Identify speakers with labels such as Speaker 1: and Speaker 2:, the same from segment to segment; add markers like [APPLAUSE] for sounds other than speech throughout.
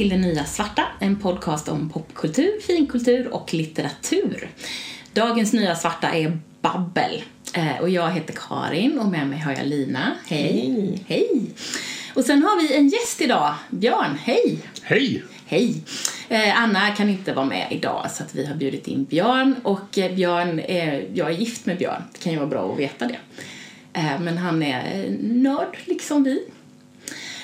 Speaker 1: till Det Nya Svarta, en podcast om popkultur, finkultur och litteratur. Dagens Nya Svarta är Babbel. Eh, och jag heter Karin och med mig har jag Lina. Hej! Hej! Och sen har vi en gäst idag, Björn. Hej!
Speaker 2: Hej!
Speaker 1: Hej! Eh, Anna kan inte vara med idag så att vi har bjudit in Björn och eh, Björn, är, jag är gift med Björn. Det kan ju vara bra att veta det. Men han är nörd liksom vi.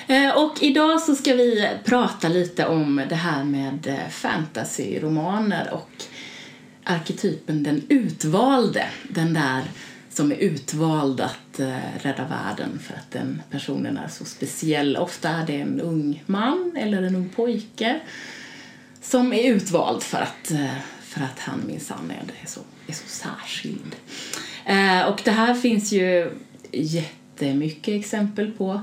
Speaker 1: Eh, och idag så ska vi prata lite om det här med eh, fantasyromaner och arketypen den utvalde. Den där som är utvald att eh, rädda världen för att den personen är så speciell. Ofta är det en ung man eller en ung pojke som är utvald för att, för att han minsann är, är, så, är så särskild. och det här finns ju jättemycket exempel på.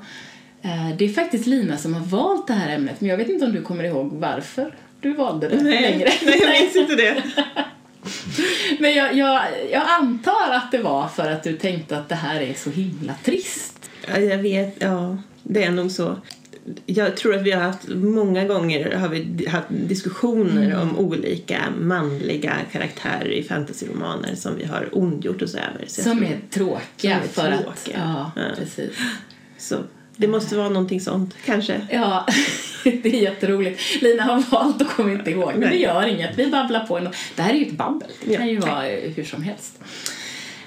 Speaker 1: Det är faktiskt Lina som har valt det här ämnet, men jag vet inte om du kommer ihåg varför du valde det
Speaker 3: nej,
Speaker 1: längre. [LAUGHS]
Speaker 3: Nej, jag minns inte det. [LAUGHS]
Speaker 1: men jag, jag, jag antar att det var för att du tänkte att det här är så himla trist.
Speaker 3: Ja, jag vet, ja, det är nog så. Jag tror att vi har haft, många gånger har vi haft diskussioner mm. om olika manliga karaktärer i fantasyromaner som vi har ondgjort oss över.
Speaker 1: Så som, är tråkiga, som är för tråkiga. att... Ja, ja. precis.
Speaker 3: Så det måste vara någonting sånt, kanske.
Speaker 1: Ja, [LAUGHS] det är jätteroligt. Lina har valt och kommer inte ihåg, men Nej. det gör inget. Vi babblar på. En... Det här är ju ett babbel. Det kan ju vara hur som helst.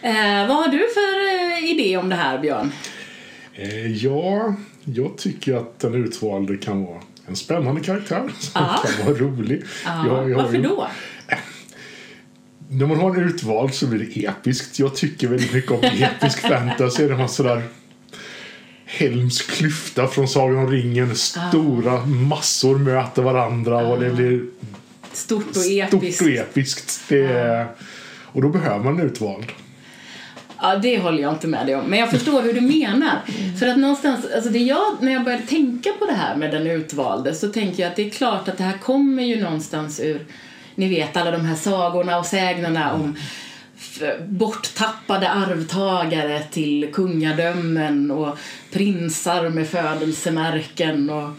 Speaker 1: Eh, vad har du för eh, idé om det här, Björn?
Speaker 2: Eh, ja, jag tycker att den utvalde kan vara en spännande karaktär [LAUGHS] som ah. kan vara rolig.
Speaker 1: Ah. Jag, jag Varför ju... då?
Speaker 2: när man har en utvald så blir det episkt. Jag tycker väldigt mycket om [LAUGHS] episk fantasy. Där man sådär Helms klyfta från Sagan om ringen. Stora ah. massor möter varandra ah. och det blir
Speaker 1: stort och episkt.
Speaker 2: Stort och episkt. Det ah. Och då behöver man en utvald.
Speaker 1: Ja, det håller jag inte med dig om. Men jag förstår hur du menar. Mm. För att någonstans, alltså det jag, när jag började tänka på det här med den utvalde så tänker jag att det är klart att det här kommer ju någonstans ur, ni vet alla de här sagorna och sägnerna om borttappade arvtagare till kungadömen och prinsar med födelsemärken och,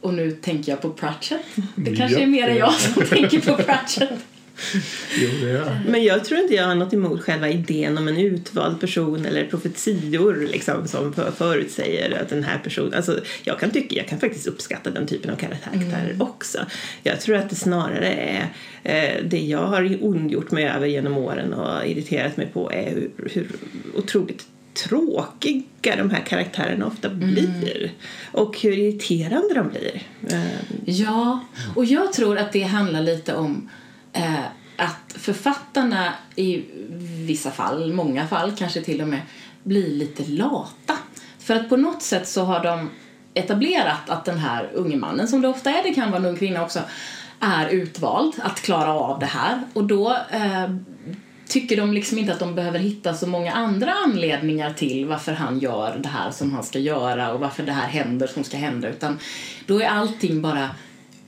Speaker 1: och nu tänker jag på Pratchett. Det kanske är mer än jag som tänker på Pratchett. [LAUGHS]
Speaker 2: jo, det är.
Speaker 3: Men jag tror inte jag har något emot själva idén om en utvald person eller profetior liksom, som förutsäger att den här personen... Alltså, jag, kan tycka, jag kan faktiskt uppskatta den typen av karaktärer mm. också. Jag tror att det snarare är eh, det jag har ondgjort mig över genom åren och irriterat mig på är hur, hur otroligt tråkiga de här karaktärerna ofta mm. blir mm. och hur irriterande de blir.
Speaker 1: Ja, och jag tror att det handlar lite om eh, att författarna i vissa fall, många fall kanske till och med, blir lite lata. För att på något sätt så har de etablerat att den här unge mannen, som det ofta är, det kan vara en ung kvinna också, är utvald att klara av det här. Och då eh, tycker de liksom inte att de behöver hitta så många andra anledningar till varför han gör det här som han ska göra och varför det här händer som ska hända utan då är allting bara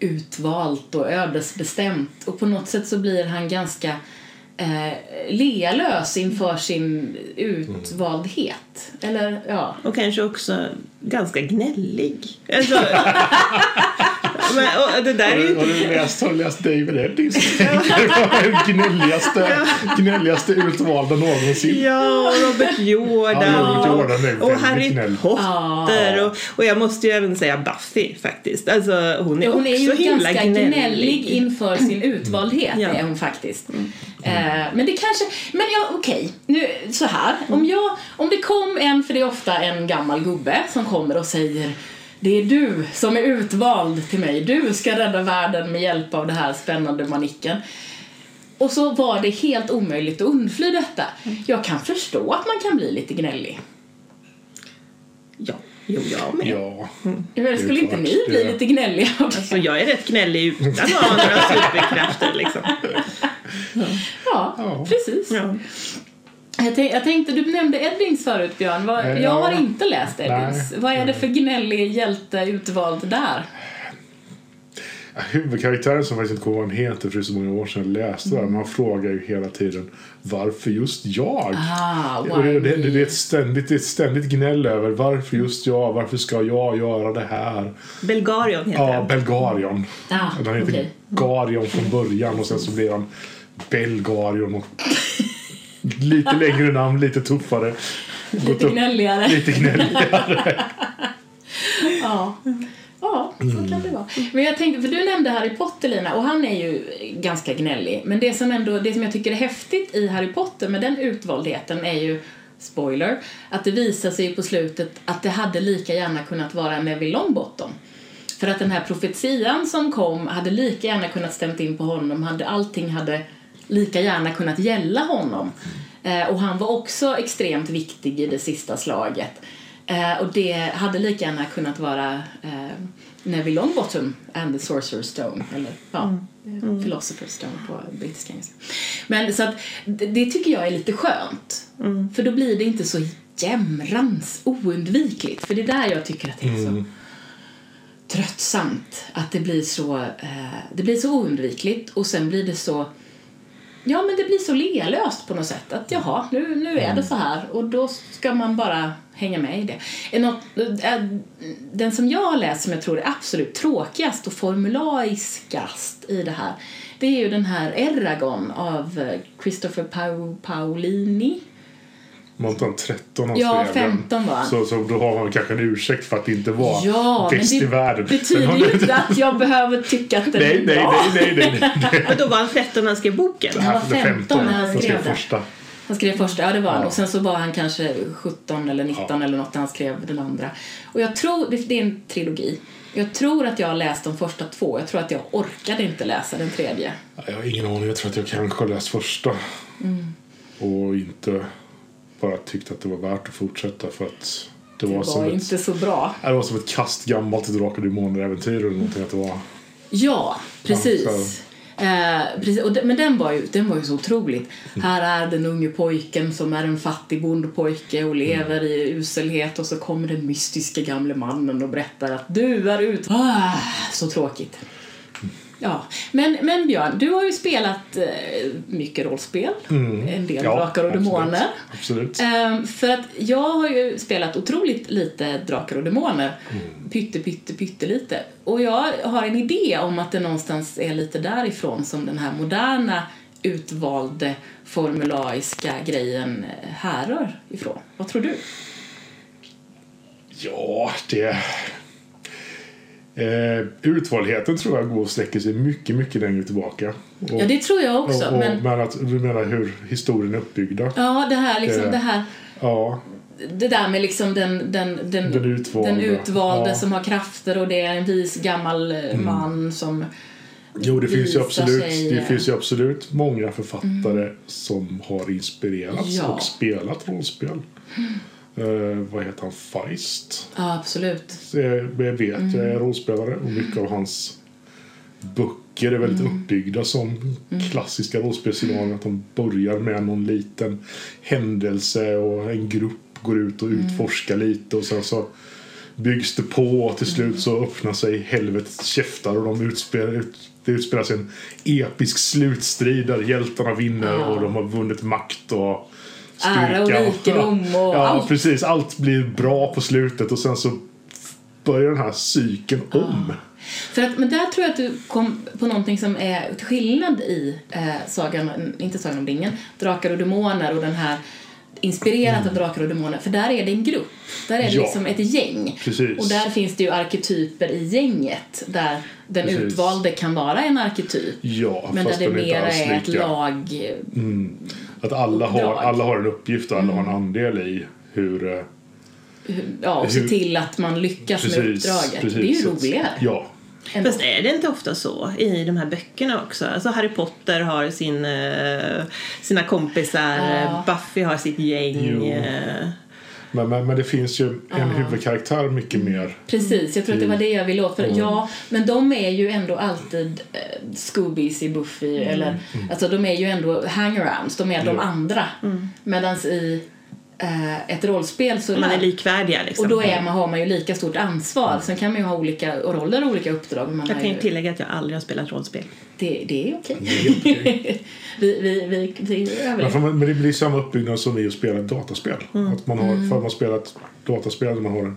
Speaker 1: utvalt och ödesbestämt och på något sätt så blir han ganska eh, lealös inför sin utvaldhet. Eller, ja.
Speaker 3: Och kanske också ganska gnällig. Alltså, [LAUGHS]
Speaker 2: Men, och det där är ju... Har du läst, har du läst David Eddings? gnälligaste, gnälligaste utvalda någonsin.
Speaker 3: Ja, och Robert Jordan. Ja, Robert Jordan är och Harry gnäll. Potter. Och, och jag måste ju även säga Buffy faktiskt. Alltså, hon är, hon är ju ganska gnällig. gnällig
Speaker 1: inför sin utvaldhet. Ja. är hon faktiskt. Mm. Uh, men det kanske, men ja okej, okay. nu så här. Om, jag, om det kom en, för det är ofta en gammal gubbe som kommer och säger det är du som är utvald till mig. Du ska rädda världen med hjälp av det här spännande manicken. Och så var det helt omöjligt att undfly detta. Jag kan förstå att man kan bli lite gnällig.
Speaker 3: Ja, jo jag med.
Speaker 2: Ja,
Speaker 1: mm. Skulle inte ni bli det. lite gnälliga av
Speaker 3: det? Alltså jag är rätt gnällig utan att ha några superkrafter liksom.
Speaker 1: Ja, ja precis. Ja. Jag, tänk, jag, tänkte, du nämnde Eddings förut Björn. Vad, ja, jag har inte läst Eddings. Nej. Vad är det för gnällig hjälte utvald där?
Speaker 2: Huvudkaraktären som faktiskt inte kommer ihåg vad han heter för det är så många år sedan jag läste det. Man frågar ju hela tiden varför just jag?
Speaker 1: Ah,
Speaker 2: Och det, det, det, är ett ständigt, det är ett ständigt gnäll över varför just jag? Varför ska jag göra det här?
Speaker 3: Belgarion heter
Speaker 2: Ja,
Speaker 3: den.
Speaker 2: Belgarion.
Speaker 1: Ah,
Speaker 2: Han heter
Speaker 1: okej.
Speaker 2: Garion från början och sen så blir han Belgarion. Och lite längre namn, lite tuffare.
Speaker 1: Lite gnälligare.
Speaker 2: Lite gnälligare.
Speaker 1: Ja. Ja, så kan det vara. Men jag tänkte, för du nämnde Harry Potter Lina och han är ju ganska gnällig. Men det som ändå, det som jag tycker är häftigt i Harry Potter med den utvaldheten är ju spoiler, att det visar sig på slutet att det hade lika gärna kunnat vara Neville Longbottom. För att den här profetian som kom hade lika gärna kunnat stämt in på honom, hade, allting hade lika gärna kunnat gälla honom. Eh, och han var också extremt viktig i det sista slaget. Eh, och det hade lika gärna kunnat vara eh, Neville Longbottom and the Sorcerer's Stone, eller ja, Philosopher's Stone på brittiska engelska. Men så att det, det tycker jag är lite skönt. För då blir det inte så jämrans oundvikligt. För det är där jag tycker att det är så tröttsamt. Att det blir så, eh, det blir så oundvikligt och sen blir det så Ja, men det blir så lealöst på något sätt. Att jaha, nu, nu är det så här och då ska man bara hänga med i det. Är något, eh, den som jag har läst som jag tror är absolut tråkigast och formulaiskast i det här det är ju den här Eragon av eh, Christopher Paolini.
Speaker 2: Var han 13 han
Speaker 1: Ja,
Speaker 2: skrev den?
Speaker 1: 15 var.
Speaker 2: Så, så då har man kanske en ursäkt för att inte vara
Speaker 1: Ja, men
Speaker 2: bäst i
Speaker 1: det
Speaker 2: världen.
Speaker 1: betyder
Speaker 2: Men-
Speaker 1: ju inte att jag behöver tycka att den
Speaker 2: Nej,
Speaker 1: är
Speaker 2: nej,
Speaker 1: bra.
Speaker 2: nej, nej, nej, nej.
Speaker 3: Och [LAUGHS] då var han 13 när han skrev boken.
Speaker 1: Han var
Speaker 2: Det är
Speaker 1: 15 när han skrev det.
Speaker 2: första.
Speaker 1: Han skrev första, ja det var han.
Speaker 2: Ja.
Speaker 1: Och sen så var han kanske 17 eller 19 eller något när han skrev den andra. Och jag tror, det det är en trilogi. Jag tror att jag har läst de första två. Jag tror att jag orkade inte läsa den tredje.
Speaker 2: Jag har ingen aning. Jag tror att jag kanske har läst första.
Speaker 1: Mm.
Speaker 2: Och inte bara tyckte att det var värt att fortsätta för att det var,
Speaker 1: Det var
Speaker 2: ett,
Speaker 1: inte så bra.
Speaker 2: det var som ett kast gammalt Drakar Demoner-äventyr eller någonting. Att det var,
Speaker 1: Ja, precis. Eh, precis. Och de, men den var, ju, den var ju så otroligt.
Speaker 2: Mm.
Speaker 1: Här är den unge pojken som är en fattig bondpojke och lever i uselhet och så kommer den mystiska gamle mannen och berättar att du är ut... Ah, så tråkigt. Ja, men, men Björn, du har ju spelat eh, mycket rollspel. En del
Speaker 2: Mm. Ja,
Speaker 1: Drakar och
Speaker 2: absolut.
Speaker 1: Demoner.
Speaker 2: Absolut.
Speaker 1: Ehm, för att jag har ju spelat otroligt lite Drakar och Demoner. Pytte, pytte, pytte lite. Och jag har en idé om att det någonstans är lite därifrån som den här moderna utvalde formulaiska grejen eh, härrör ifrån. Vad tror du?
Speaker 2: Ja, det... Eh, utvaldheten tror jag går och sträcker sig mycket, mycket längre tillbaka. Och,
Speaker 1: Ja, det tror jag också.
Speaker 2: och, och,
Speaker 1: men,
Speaker 2: men att, du menar hur historien är uppbyggda?
Speaker 1: ja, det här liksom,
Speaker 2: Eh,
Speaker 1: det här
Speaker 2: Ja,
Speaker 1: det där med liksom den, den, den,
Speaker 2: Den utvalde.
Speaker 1: den utvalde
Speaker 2: Ja. Mm.
Speaker 1: som har krafter och det är en vis gammal eh, man som
Speaker 2: Jo, det finns, ju absolut,
Speaker 1: sig,
Speaker 2: det
Speaker 1: eh,
Speaker 2: finns ju absolut många författare som har inspirerats
Speaker 1: Ja.
Speaker 2: och spelat rollspel. Eh, vad heter han? Feist?
Speaker 1: Ja, absolut.
Speaker 2: Jag jag vet, jag
Speaker 1: Mm.
Speaker 2: är rollspelare och mycket av hans böcker är väldigt
Speaker 1: Mm.
Speaker 2: uppbyggda som klassiska rollspelsscenarion. Att de börjar med någon liten händelse och en grupp går ut och
Speaker 1: Mm.
Speaker 2: utforskar lite och sen så byggs det på och till slut så öppnar sig helvetets käftar och de utspelar, ut, det utspelar sig en episk slutstrid där hjältarna vinner
Speaker 1: Ja.
Speaker 2: och de har vunnit makt och
Speaker 1: Ära och rikedom och [LAUGHS]
Speaker 2: ja,
Speaker 1: allt.
Speaker 2: precis. Allt blir bra på slutet och sen så börjar den här cykeln om.
Speaker 1: För att, men där tror jag att du kom på någonting som är till skillnad i eh, sagan, inte Sagan om ringen, Drakar och Demoner och den här inspirerat av Drakar och Demoner, för där är det en grupp. Där är det
Speaker 2: Mm. Ja.
Speaker 1: liksom ett gäng.
Speaker 2: Precis.
Speaker 1: Och där finns det ju arketyper i gänget där den
Speaker 2: Precis.
Speaker 1: utvalde kan vara en arketyp.
Speaker 2: Ja,
Speaker 1: Men där det mera är ett lag.
Speaker 2: Att alla har, alla har en uppgift och alla
Speaker 1: Mm.
Speaker 2: har en andel i hur... eh,
Speaker 1: Ja, och se
Speaker 2: Hur-
Speaker 1: till att man lyckas med
Speaker 2: Precis,
Speaker 1: uppdraget.
Speaker 2: precis.
Speaker 1: Det är ju
Speaker 2: Så att-
Speaker 1: roligare.
Speaker 2: Ja.
Speaker 3: Fast är det inte ofta så i de här böckerna också? Alltså Harry Potter har sin, eh, sina kompisar,
Speaker 1: Ja.
Speaker 3: Buffy har sitt gäng.
Speaker 2: Jo. Men, men, men det finns ju en huvudkaraktär mycket mer.
Speaker 1: Precis, jag tror att det var det jag ville åt. För
Speaker 2: Mm.
Speaker 1: ja, men de är ju ändå alltid eh, Scoobies i Buffy. Eller, alltså de är ju ändå hangarounds, de är de
Speaker 2: Mm.
Speaker 1: Andra. Medan i eh, ett rollspel så
Speaker 3: Man är likvärdiga liksom.
Speaker 1: och då är man, har man ju lika stort ansvar. Sen kan man ju ha olika roller och olika uppdrag. Man
Speaker 3: Jag kan ju tillägga att jag aldrig har spelat rollspel.
Speaker 1: det, det är okej.
Speaker 2: Det är okej. [LAUGHS]
Speaker 1: vi, vi, vi, vi
Speaker 2: Men,
Speaker 1: överlever.
Speaker 2: för man- men det blir samma uppbyggnad som i att spela ett dataspel. Att man har, För att man spelar ett dataspel där man har en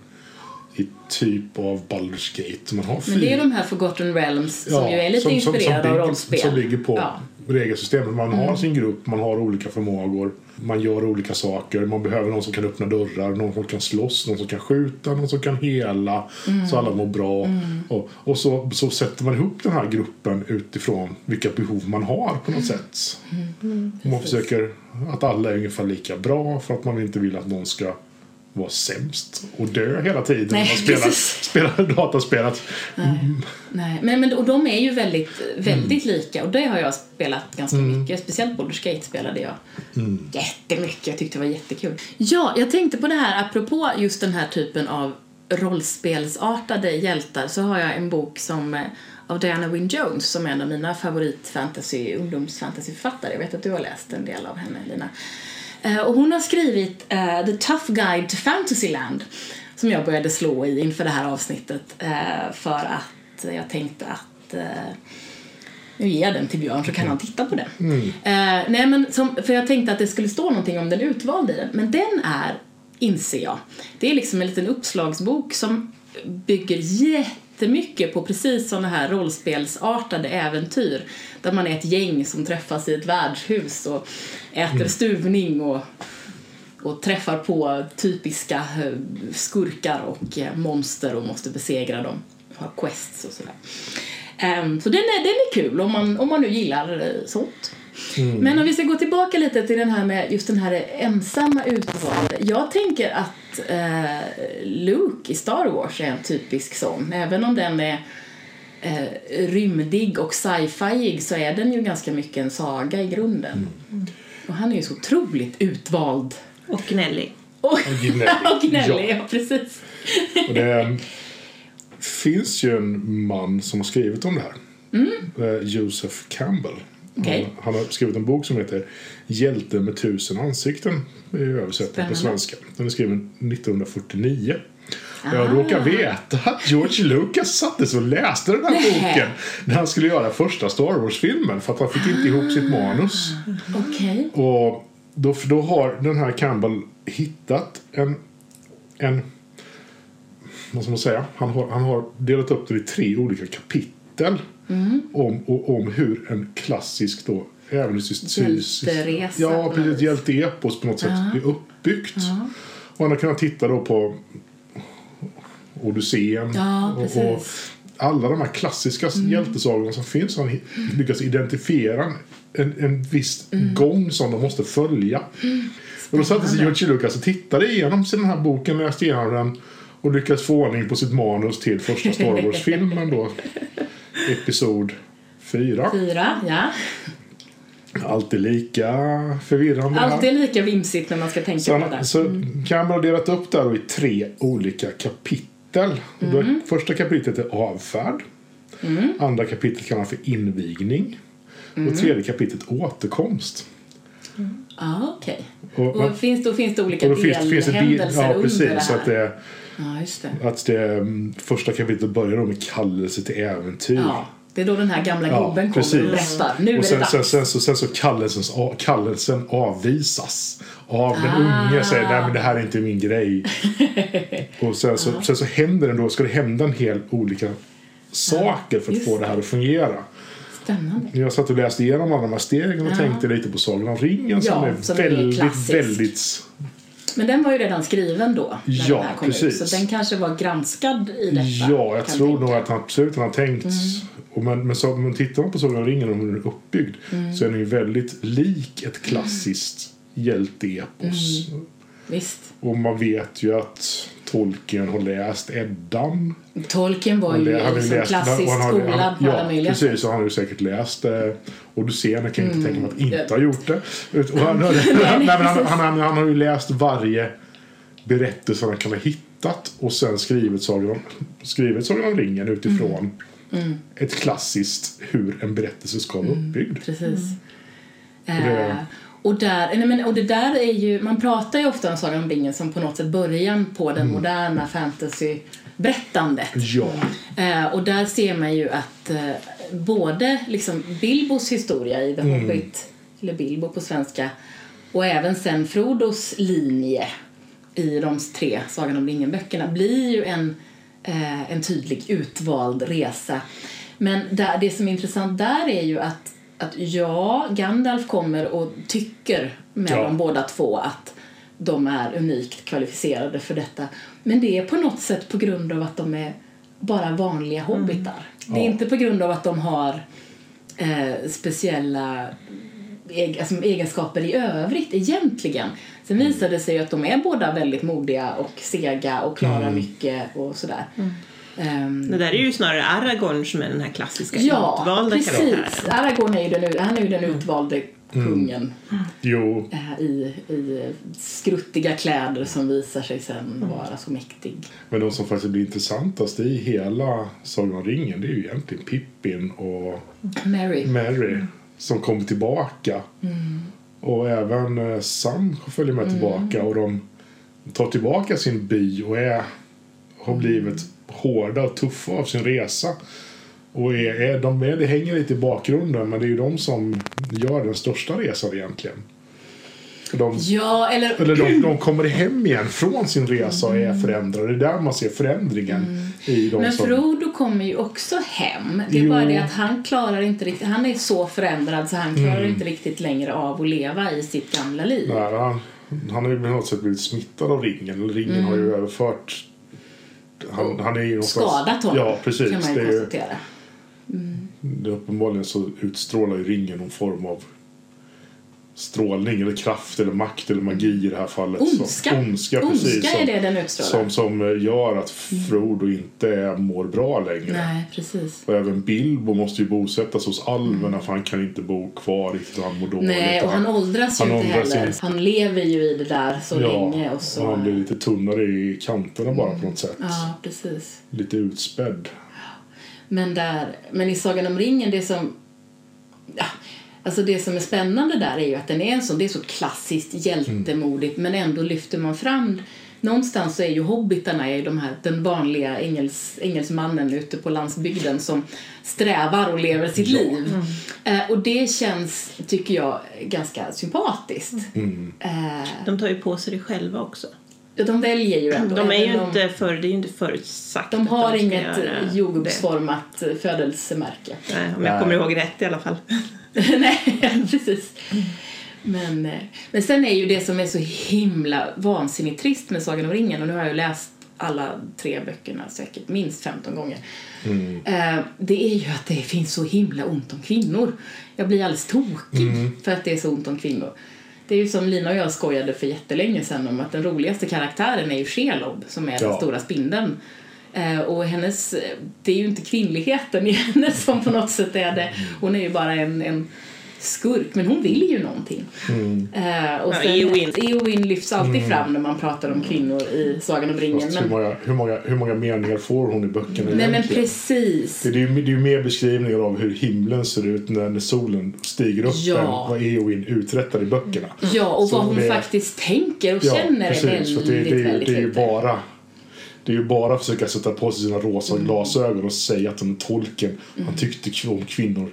Speaker 2: i typ av Baldur's Gate. Man har
Speaker 1: Men det är de här Forgotten Realms som
Speaker 2: Ja,
Speaker 1: ju är lite
Speaker 2: som- som-
Speaker 1: inspirerade
Speaker 2: som
Speaker 1: av
Speaker 2: bygger-
Speaker 1: rollspel.
Speaker 2: Som ligger på
Speaker 1: Ja.
Speaker 2: Regelsystemet. Man har sin grupp, man har olika förmågor, man gör olika saker. Man behöver någon som kan öppna dörrar, någon som kan slåss, någon som kan skjuta, någon som kan hela så alla mår bra. Och, och så, så sätter man ihop den här gruppen utifrån vilka behov man har på något sätt. Och man försöker att alla är ungefär lika bra för att man inte vill att någon ska vara sämst och dö hela tiden när
Speaker 1: Nej,
Speaker 2: man spelar,
Speaker 1: precis.
Speaker 2: spelar dataspelet.
Speaker 1: Nej, men, men, och de är ju väldigt, väldigt lika och det har jag spelat ganska mycket. Speciellt Baldur's Gate spelade jag jättemycket. Jag tyckte det var jättekul. Ja, jag tänkte på det här apropå just den här typen av rollspelsartade hjältar så har jag en bok som eh, av Diana Wynne Jones som är en av mina favoritfantasy, ungdomsfantasyförfattare. Jag vet att du har läst en del av henne, Lina. Eh, Och hon har skrivit eh, The Tough Guide to Fantasyland som jag började slå i inför det här avsnittet eh, för att jag tänkte att eh, nu ger jag den till Björn så kan han titta på den. Eh, nej, men som, för jag tänkte att det skulle stå någonting om den utvalda i den. Men den är, inser jag, det är liksom en liten uppslagsbok som bygger jättemycket på precis sådana här rollspelsartade äventyr. Där man är ett gäng som träffas i ett värdshus och äter stuvning och och träffar på typiska eh, skurkar och eh, monster och måste besegra dem. Har quests och sådär. Ehm, så den är, den är kul om man, om man nu gillar eh, sånt. Men om vi ska gå tillbaka lite till den här med just den här ensamma utvalde. Jag tänker att eh, Luke i Star Wars är en typisk sån. Även om den är eh, rymdig och sci-fiig så är den ju ganska mycket en saga i grunden. Och han är ju så otroligt utvald.
Speaker 3: Och gnällig.
Speaker 1: Och,
Speaker 2: gnällig.
Speaker 1: och gnällig, [LAUGHS]
Speaker 2: Ja.
Speaker 1: ja. precis.
Speaker 2: Och det finns ju en man som har skrivit om det här. Eh, Joseph Campbell.
Speaker 1: Okej.
Speaker 2: Han, han har skrivit en bok som heter Hjälte med tusen ansikten. i översättning på svenska. Den är skriven 1949. Och Jag
Speaker 1: Ah.
Speaker 2: råkar veta att George Lucas satte sig och läste den här
Speaker 1: Nej.
Speaker 2: boken när han skulle göra första Star Wars-filmen för att han fick inte ihop sitt manus.
Speaker 1: Okej.
Speaker 2: Och då, då har den här Campbell hittat en, en vad ska man säga, han har, han har delat upp det i tre olika kapitel om, och, om hur en klassisk då äventyrs...
Speaker 1: Hjälteresa
Speaker 2: Ja, precis. Hjälteepos på något sätt är uppbyggt. Och han har kunnat titta då på Odysseen
Speaker 1: Ja,
Speaker 2: och, alla de här klassiska hjältesagorna som finns han hi- lyckats identifiera en, en viss gång som de måste följa. Och då satte sig George Lucas och tittade igenom den här boken, läste igenom den och lyckades få ordning på sitt manus till första Star Wars-filmen då. [LAUGHS] Episod 4.
Speaker 1: Fyra, ja.
Speaker 2: Alltid lika förvirrande.
Speaker 1: Alltid lika vimsigt när man ska tänka
Speaker 2: Så,
Speaker 1: på det.
Speaker 2: så Campbell har delat upp det här i tre olika kapitel. Då, första kapitlet är avfärd. Andra kapitlet kallar han för invigning. Och tredje kapitlet återkomst.
Speaker 1: Ja, okej.
Speaker 2: Och,
Speaker 1: Och finns, då finns det olika
Speaker 2: och då finns, finns det
Speaker 1: delhändelser
Speaker 2: ja,
Speaker 1: under
Speaker 2: precis,
Speaker 1: det
Speaker 2: så
Speaker 1: här.
Speaker 2: att det,
Speaker 1: Ja, just det.
Speaker 2: att det mm, första kapitlet börjar då med kallelse till äventyr.
Speaker 1: Ja, det är då den här gamla
Speaker 2: Ja,
Speaker 1: gubben kommer och berättar. Nu är
Speaker 2: och
Speaker 1: det
Speaker 2: sen,
Speaker 1: dags.
Speaker 2: sen, sen, så, sen så kallelsens, kallelsen avvisas av den
Speaker 1: Ah.
Speaker 2: unge. Säger nej men det här är inte min grej. [LAUGHS] och sen så, sen så händer det då, ska det hända en hel olika saker för att få det här att fungera.
Speaker 1: Spännande.
Speaker 2: Jag satt och läste igenom alla de här stegen och tänkte lite på Sagan om ringen som
Speaker 1: Ja,
Speaker 2: är
Speaker 1: som är
Speaker 2: väldigt,
Speaker 1: klassisk.
Speaker 2: väldigt...
Speaker 1: Men den var ju redan skriven då. När
Speaker 2: Ja,
Speaker 1: den här kom
Speaker 2: precis.
Speaker 1: Ut, så den kanske var granskad i detta.
Speaker 2: Ja, jag tror
Speaker 1: tänka.
Speaker 2: nog att han absolut han har tänkt.
Speaker 1: Mm.
Speaker 2: Och men, men, så, men tittar man på Sagan om ringen och hur den är uppbyggd
Speaker 1: Mm.
Speaker 2: så är den ju väldigt lik ett klassiskt hjälteepos.
Speaker 1: Mm. Visst.
Speaker 2: Och man vet ju att Tolkien har läst Eddan.
Speaker 1: Tolkien var ju
Speaker 2: han
Speaker 1: liksom
Speaker 2: läst-
Speaker 1: klassiskt
Speaker 2: och han
Speaker 1: skolad
Speaker 2: han-
Speaker 1: på
Speaker 2: Ja,
Speaker 1: alla möjliga
Speaker 2: precis. Och han har ju säkert läst eh, Odysseen. Jag kan inte tänka mig att inte
Speaker 1: Ja.
Speaker 2: ha gjort det. Och han, har ju läst varje berättelse han kan ha hittat och sen skrivit Sagan om, skrivit Sagan om ringen utifrån
Speaker 1: Mm.
Speaker 2: ett klassiskt hur en berättelse ska vara uppbyggd.
Speaker 1: Precis.
Speaker 2: det-
Speaker 1: Eh, Och, där, nej men, och det där är ju, man pratar ju ofta om Sagan om ringen som på något sätt början på den moderna fantasy-berättandet.
Speaker 2: Ja.
Speaker 1: Eh, och där ser man ju att eh, både liksom Bilbos historia i The Hobbit, eller Bilbo på svenska, och även sen Frodos linje i de tre Sagan om ringen-böckerna blir ju en, eh, en tydlig utvald resa. Men där, det som är intressant där är ju att, att ja, Gandalf kommer och tycker med
Speaker 2: Ja.
Speaker 1: dem båda två att de är unikt kvalificerade för detta. Men det är på något sätt på grund av att de är bara vanliga hobbitar. Det är
Speaker 2: Ja.
Speaker 1: inte på grund av att de har eh, speciella eg- alltså, egenskaper i övrigt egentligen. Sen visar det sig att de är båda väldigt modiga och sega och klarar mycket och sådär. Ehm,
Speaker 3: Det där är ju snarare Aragorn som är den här klassiska
Speaker 1: ja,
Speaker 3: utvalda
Speaker 1: precis.
Speaker 3: karaktären.
Speaker 1: Aragorn är ju den, han är ju den utvalde kungen
Speaker 2: Jo,
Speaker 1: eh, i, i skruttiga kläder som visar sig sen vara så mäktig.
Speaker 2: men de som faktiskt blir intressantast i hela Sagan om ringen det är ju egentligen Pippin och
Speaker 1: Mary.
Speaker 2: Mary som kommer tillbaka. Och även eh, Sam följer med tillbaka och de tar tillbaka sin by och är, har blivit hårda och tuffa av sin resa. Och är, är, de är, det hänger lite i bakgrunden men det är ju de som gör den största resan egentligen. De,
Speaker 1: Ja, eller...
Speaker 2: eller de, [CLEARS THROAT] de kommer hem igen från sin resa och är förändrade. Det är där man ser förändringen i de
Speaker 1: Men
Speaker 2: som...
Speaker 1: Frodo kommer ju också hem. Det är
Speaker 2: Jo.
Speaker 1: bara det att han klarar inte riktigt, han är så förändrad så han klarar
Speaker 2: Mm.
Speaker 1: inte riktigt längre av att leva i sitt gamla liv.
Speaker 2: Nej, han, han har ju på något sätt blivit smittad av ringen. Ringen har ju överfört... Han, han är ju
Speaker 1: Mm. Skadat honom,
Speaker 2: Ja, precis.
Speaker 1: kan man
Speaker 2: Det
Speaker 1: ju
Speaker 2: är ju,
Speaker 1: konstatera.
Speaker 2: det, uppenbarligen så utstrålar ju ringen någon form av strålning eller kraft eller makt eller magi i det här fallet.
Speaker 1: Ondska.
Speaker 2: Som, ondska, precis.
Speaker 1: Ondska är det den utstrålar.
Speaker 2: som, som eh, gör att Frodo inte är- mår bra längre.
Speaker 1: Nej, precis.
Speaker 2: Och även Bilbo måste ju bosättas hos alverna för han kan inte bo kvar riktigt han mår dåligt.
Speaker 1: Nej, och han åldras ju
Speaker 2: han
Speaker 1: inte
Speaker 2: åldras
Speaker 1: heller.
Speaker 2: inte.
Speaker 1: Han lever ju i det där så länge och så...
Speaker 2: och han blir lite tunnare i kanterna bara på något sätt.
Speaker 1: Ja, precis.
Speaker 2: Lite utspädd.
Speaker 1: Men, där, men i Sagan om ringen, det som... Ja, alltså det som är spännande där är ju att den är en sån, det är så klassiskt hjältemodigt men ändå lyfter man fram Någonstans så är ju hobbitarna är ju de här, den vanliga engels, engelsmannen ute på landsbygden som strävar och lever sitt
Speaker 2: Ja.
Speaker 1: liv. Eh, och det känns, tycker jag, ganska sympatiskt.
Speaker 2: Mm.
Speaker 1: Eh,
Speaker 3: De tar ju på sig det själva också.
Speaker 1: de väljer ju ändå.
Speaker 3: De är ju
Speaker 1: om-
Speaker 3: inte för, det är ju inte förutsagt
Speaker 1: De har
Speaker 3: ska
Speaker 1: inget jordgubbsformat födelsemärke.
Speaker 3: Nej, om jag
Speaker 2: Nej.
Speaker 3: kommer ihåg rätt i alla fall. [LAUGHS]
Speaker 1: Nej, precis. Men, eh, men sen är ju det som är så himla vansinnigt trist med Sagan om ringen, och nu har jag ju läst alla tre böckerna säkert minst 15 gånger. Eh, Det är ju att det finns så himla ont om kvinnor. Jag blir alldeles tokig för att det är så ont om kvinnor. Det är ju som Lina och jag skojade för jättelänge sedan om att den roligaste karaktären är ju Shelob som är den
Speaker 2: Ja.
Speaker 1: stora spindeln. Eh, och hennes, det är ju inte kvinnligheten i [LAUGHS] henne som på något sätt är det. Hon är ju bara en, en skurk, men hon vill ju någonting. Eh, och
Speaker 3: Ja,
Speaker 1: sen,
Speaker 3: Eowyn.
Speaker 1: Eowyn lyfts alltid fram när man pratar om kvinnor i Sagan om ringen.
Speaker 2: Fast hur,
Speaker 1: Men,
Speaker 2: många, hur, många, hur många meningar får hon i böckerna
Speaker 1: nej men precis.
Speaker 2: Det är ju det är ju mer beskrivningar av hur himlen ser ut när, när solen stiger upp
Speaker 1: Ja.
Speaker 2: än vad Eowyn uträttar i böckerna.
Speaker 1: Ja, och
Speaker 2: Så
Speaker 1: vad hon
Speaker 2: det-
Speaker 1: faktiskt tänker och
Speaker 2: Ja,
Speaker 1: känner
Speaker 2: precis.
Speaker 1: väldigt,
Speaker 2: det, det, är ju-
Speaker 1: väldigt
Speaker 2: det är ju bara det är ju bara att försöka sätta på sig sina rosa
Speaker 1: Mm.
Speaker 2: glasögon och säga att han är tolken. Han tyckte om kvinnor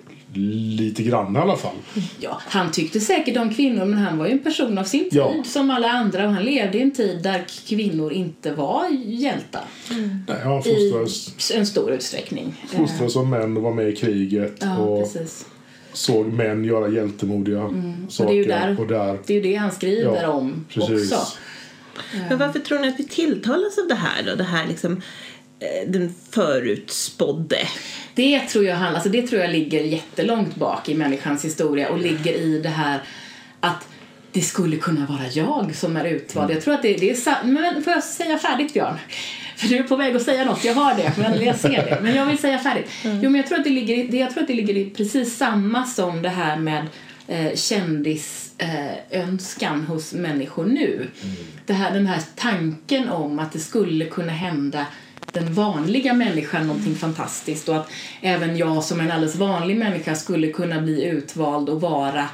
Speaker 2: lite grann i alla fall.
Speaker 1: Ja, han tyckte säkert om kvinnor men han var ju en person av sin tid
Speaker 2: Ja.
Speaker 1: som alla andra och han levde i en tid där kvinnor inte var hjältar
Speaker 2: Nej, han
Speaker 1: i en stor utsträckning.
Speaker 2: Fostrades som män och var med i kriget
Speaker 1: Ja,
Speaker 2: och
Speaker 1: precis.
Speaker 2: såg män göra hjältemodiga
Speaker 1: Och
Speaker 2: saker.
Speaker 1: det är ju där,
Speaker 2: och där
Speaker 1: det, är ju det han skriver
Speaker 2: Ja,
Speaker 1: om
Speaker 2: precis.
Speaker 1: också.
Speaker 3: Men varför tror ni att vi tilltalas av det här då? Det här liksom, eh, den förutspådde.
Speaker 1: Det tror jag alltså det tror jag ligger jättelångt bak i människans historia och ligger i det här att det skulle kunna vara jag som är utvald. Jag tror att det, det är. Men får jag säga färdigt Björn? För du är på väg att säga något, jag har det, men jag ser det. Men jag vill säga färdigt. Jo, men jag tror att det ligger i, jag tror att det ligger i precis samma som det här med eh, kändisönskan eh, önskan hos människor nu. Det här, den här tanken om att det skulle kunna hända den vanliga människan någonting fantastiskt och att även jag som en alldeles vanlig människa skulle kunna bli utvald och vara